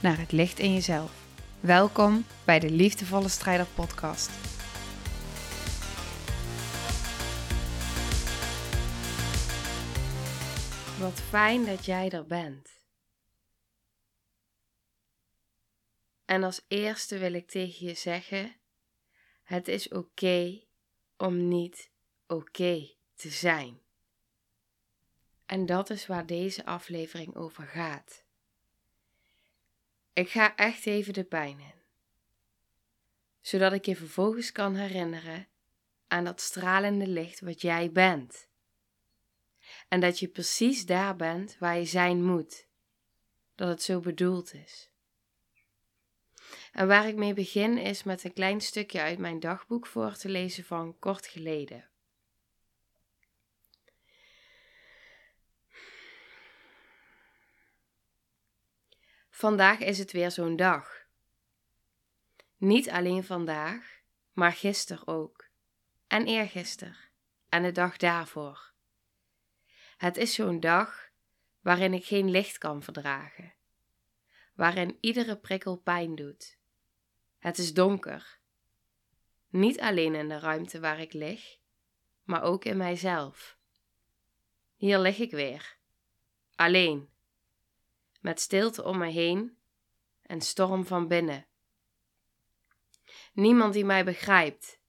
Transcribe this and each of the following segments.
naar het licht in jezelf. Welkom bij de Liefdevolle Strijder Podcast. Wat fijn dat jij er bent. En als eerste wil ik tegen je zeggen: het is oké om niet oké te zijn. En dat is waar deze aflevering over gaat. Ik ga echt even de pijn in, zodat ik je vervolgens kan herinneren aan dat stralende licht wat jij bent. En dat je precies daar bent waar je zijn moet, dat het zo bedoeld is. En waar ik mee begin is met een klein stukje uit mijn dagboek voor te lezen van kort geleden. Vandaag is het weer zo'n dag. Niet alleen vandaag, maar gisteren ook. En eergisteren. En de dag daarvoor. Het is zo'n dag waarin ik geen licht kan verdragen. Waarin iedere prikkel pijn doet. Het is donker. Niet alleen in de ruimte waar ik lig, maar ook in mijzelf. Hier lig ik weer. Alleen met stilte om me heen en storm van binnen. Niemand die mij begrijpt.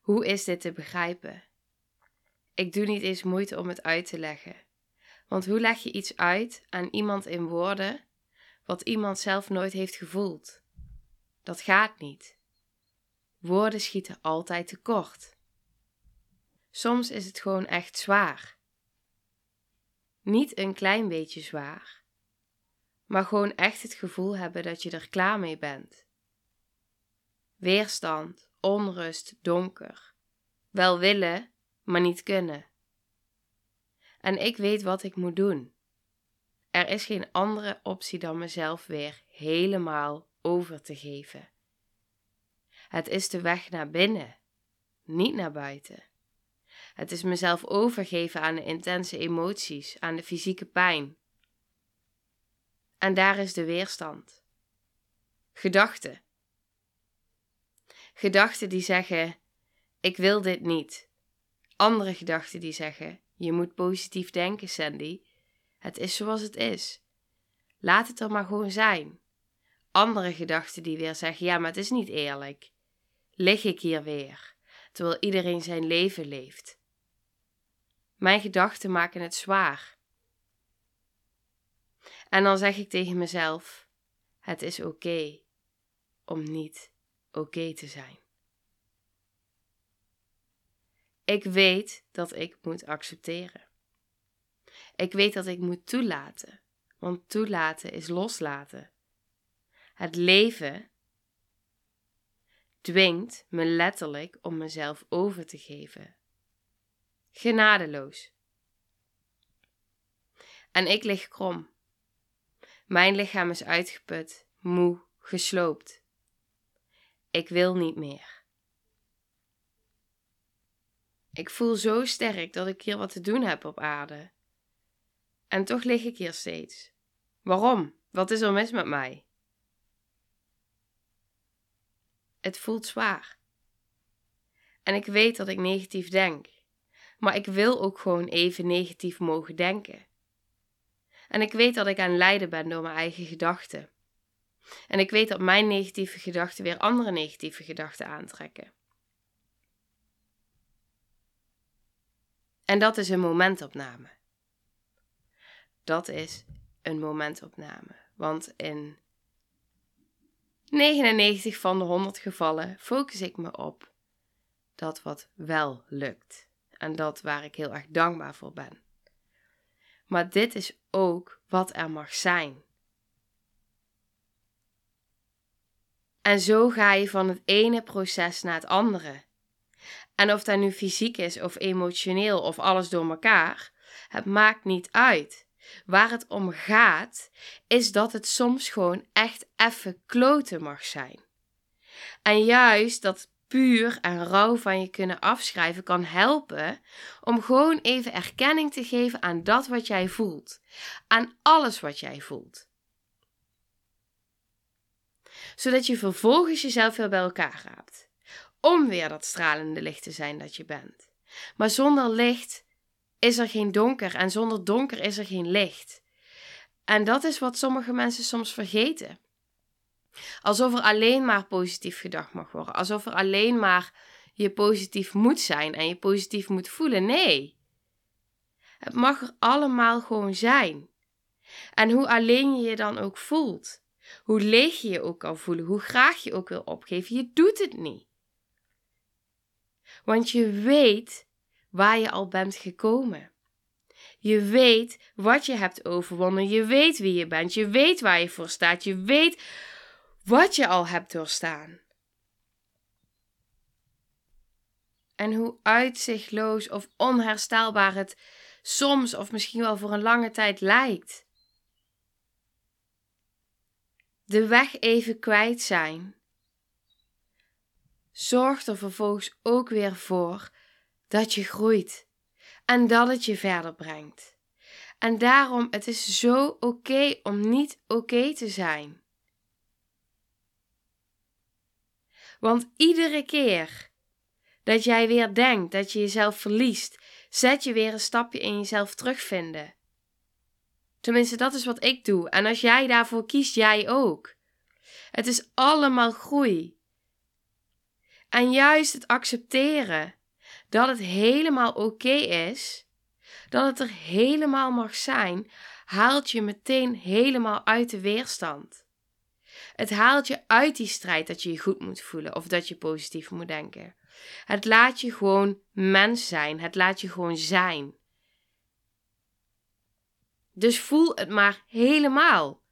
Hoe is dit te begrijpen? Ik doe niet eens moeite om het uit te leggen. Want hoe leg je iets uit aan iemand in woorden wat iemand zelf nooit heeft gevoeld? Dat gaat niet. Woorden schieten altijd tekort. Soms is het gewoon echt zwaar. Niet een klein beetje zwaar, maar gewoon echt het gevoel hebben dat je er klaar mee bent. Weerstand, onrust, donker. Wel willen, maar niet kunnen. En ik weet wat ik moet doen. Er is geen andere optie dan mezelf weer helemaal over te geven. Het is de weg naar binnen, niet naar buiten. Het is mezelf overgeven aan de intense emoties, aan de fysieke pijn, en daar is de weerstand. Gedachten. Gedachten die zeggen: Ik wil dit niet. Andere gedachten die zeggen: Je moet positief denken, Sandy. Het is zoals het is. Laat het er maar gewoon zijn. Andere gedachten die weer zeggen: Ja, maar het is niet eerlijk. Lig ik hier weer, terwijl iedereen zijn leven leeft? Mijn gedachten maken het zwaar. En dan zeg ik tegen mezelf: Het is oké om niet oké te zijn. Ik weet dat ik moet accepteren. Ik weet dat ik moet toelaten, want toelaten is loslaten. Het leven dwingt me letterlijk om mezelf over te geven. Genadeloos. En ik lig krom. Mijn lichaam is uitgeput, moe, gesloopt. Ik wil niet meer. Ik voel zo sterk dat ik hier wat te doen heb op aarde. En toch lig ik hier steeds. Waarom? Wat is er mis met mij? Het voelt zwaar. En ik weet dat ik negatief denk. Maar ik wil ook gewoon even negatief mogen denken. En ik weet dat ik aan lijden ben door mijn eigen gedachten. En ik weet dat mijn negatieve gedachten weer andere negatieve gedachten aantrekken. En dat is een momentopname. Dat is een momentopname. Want in 99 van de 100 gevallen focus ik me op dat wat wel lukt. En dat waar ik heel erg dankbaar voor ben. Maar dit is ook wat er mag zijn. En zo ga je van het ene proces naar het andere. En of dat nu fysiek is of emotioneel of alles door elkaar, het maakt niet uit. Waar het om gaat, is dat het soms gewoon echt even kloten mag zijn. En juist dat puur en rauw van je kunnen afschrijven kan helpen om gewoon even erkenning te geven aan dat wat jij voelt, aan alles wat jij voelt. Zodat je vervolgens jezelf weer bij elkaar raapt, om weer dat stralende licht te zijn dat je bent. Maar zonder licht is er geen donker en zonder donker is er geen licht. En dat is wat sommige mensen soms vergeten. Alsof er alleen maar positief gedacht mag worden. Alsof er alleen maar je positief moet zijn en je positief moet voelen. Nee. Het mag er allemaal gewoon zijn. En hoe alleen je je dan ook voelt, hoe leeg je je ook kan voelen, hoe graag je ook wil opgeven, je doet het niet. Want je weet waar je al bent gekomen. Je weet wat je hebt overwonnen. Je weet wie je bent. Je weet waar je voor staat. Je weet wat je al hebt doorstaan. En hoe uitzichtloos of onherstelbaar het soms of misschien wel voor een lange tijd lijkt. De weg even kwijt zijn zorgt er vervolgens ook weer voor dat je groeit en dat het je verder brengt. En daarom, het is zo oké om niet oké te zijn. Want iedere keer dat jij weer denkt dat je jezelf verliest, zet je weer een stapje in jezelf terugvinden. Tenminste, dat is wat ik doe. En als jij daarvoor kiest, jij ook. Het is allemaal groei. En juist het accepteren dat het helemaal oké is, dat het er helemaal mag zijn, haalt je meteen helemaal uit de weerstand. Het haalt je uit die strijd dat je je goed moet voelen of dat je positief moet denken. Het laat je gewoon mens zijn. Het laat je gewoon zijn. Dus voel het maar helemaal.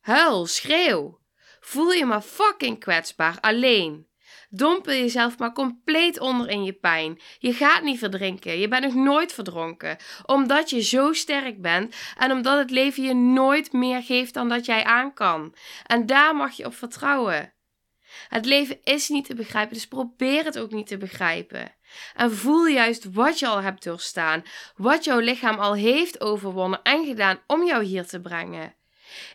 Huil, schreeuw. Voel je maar fucking kwetsbaar, alleen. Dompel jezelf maar compleet onder in je pijn. Je gaat niet verdrinken. Je bent nog nooit verdronken. Omdat je zo sterk bent en omdat het leven je nooit meer geeft dan dat jij aan kan. En daar mag je op vertrouwen. Het leven is niet te begrijpen, dus probeer het ook niet te begrijpen. En voel juist wat je al hebt doorstaan, wat jouw lichaam al heeft overwonnen en gedaan om jou hier te brengen.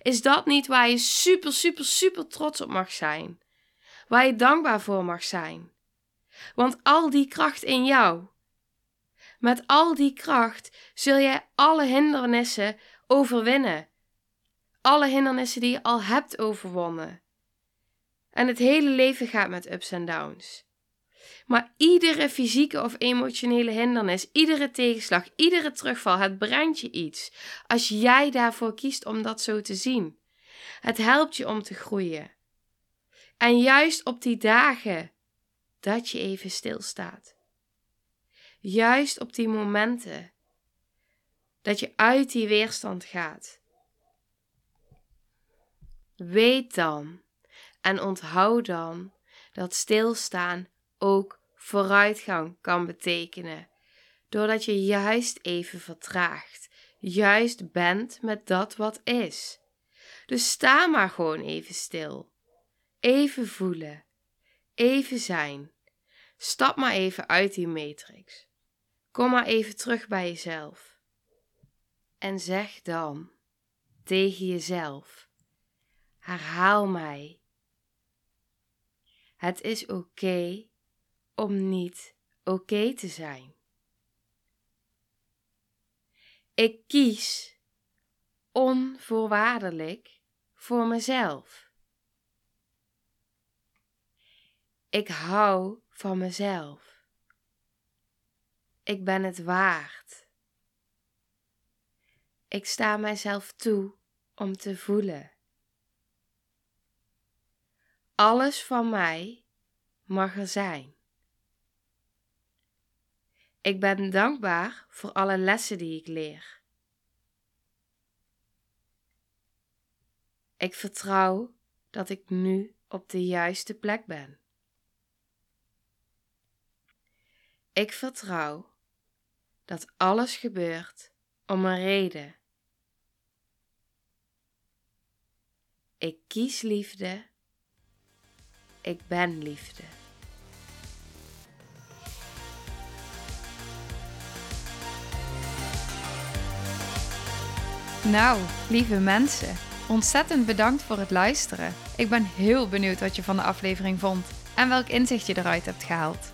Is dat niet waar je super, super, super trots op mag zijn? Waar je dankbaar voor mag zijn. Want al die kracht in jou, met al die kracht zul jij alle hindernissen overwinnen. Alle hindernissen die je al hebt overwonnen. En het hele leven gaat met ups en downs. Maar iedere fysieke of emotionele hindernis, iedere tegenslag, iedere terugval, het brengt je iets. Als jij daarvoor kiest om dat zo te zien. Het helpt je om te groeien. En juist op die dagen dat je even stilstaat. Juist op die momenten dat je uit die weerstand gaat. Weet dan en onthoud dan dat stilstaan ook vooruitgang kan betekenen. Doordat je juist even vertraagt, juist bent met dat wat is. Dus sta maar gewoon even stil. Even voelen. Even zijn. Stap maar even uit die matrix. Kom maar even terug bij jezelf. En zeg dan tegen jezelf: herhaal mij. Het is oké om niet oké te zijn. Ik kies onvoorwaardelijk voor mezelf. Ik hou van mezelf. Ik ben het waard. Ik sta mijzelf toe om te voelen. Alles van mij mag er zijn. Ik ben dankbaar voor alle lessen die ik leer. Ik vertrouw dat ik nu op de juiste plek ben. Ik vertrouw dat alles gebeurt om een reden. Ik kies liefde. Ik ben liefde. Nou, lieve mensen, ontzettend bedankt voor het luisteren. Ik ben heel benieuwd wat je van de aflevering vond en welk inzicht je eruit hebt gehaald.